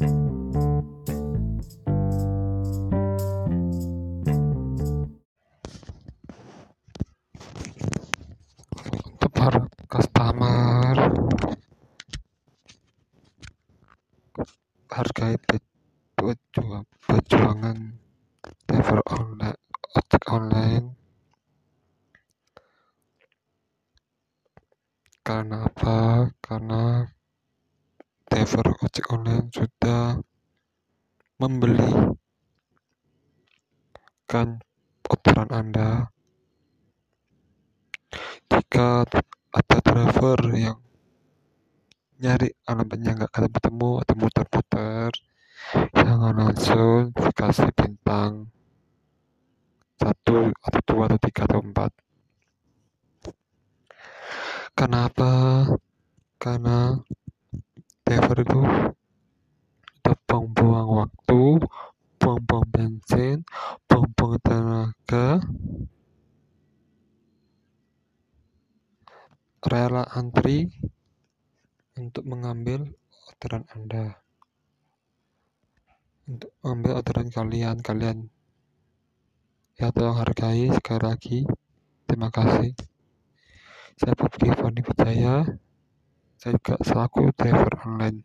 hargai perjuangan driver online ojek online. Karena apa? Karena driver ojek online sudah membeli kan orderan anda. Jika ada driver yang nyari alamatnya nggak ketemu atau muter-muter jangan langsung dikasih bintang satu atau dua atau tiga atau empat. Kenapa? Karena driver itu buang-buang waktu buang-buang bensin buang-buang tenaga rela antri untuk mengambil orderan anda. Untuk mengambil orderan kalian kalian ya tolong hargai sekali lagi. Terima kasih. Saya Bobby Fani Wijaya saya juga selaku driver online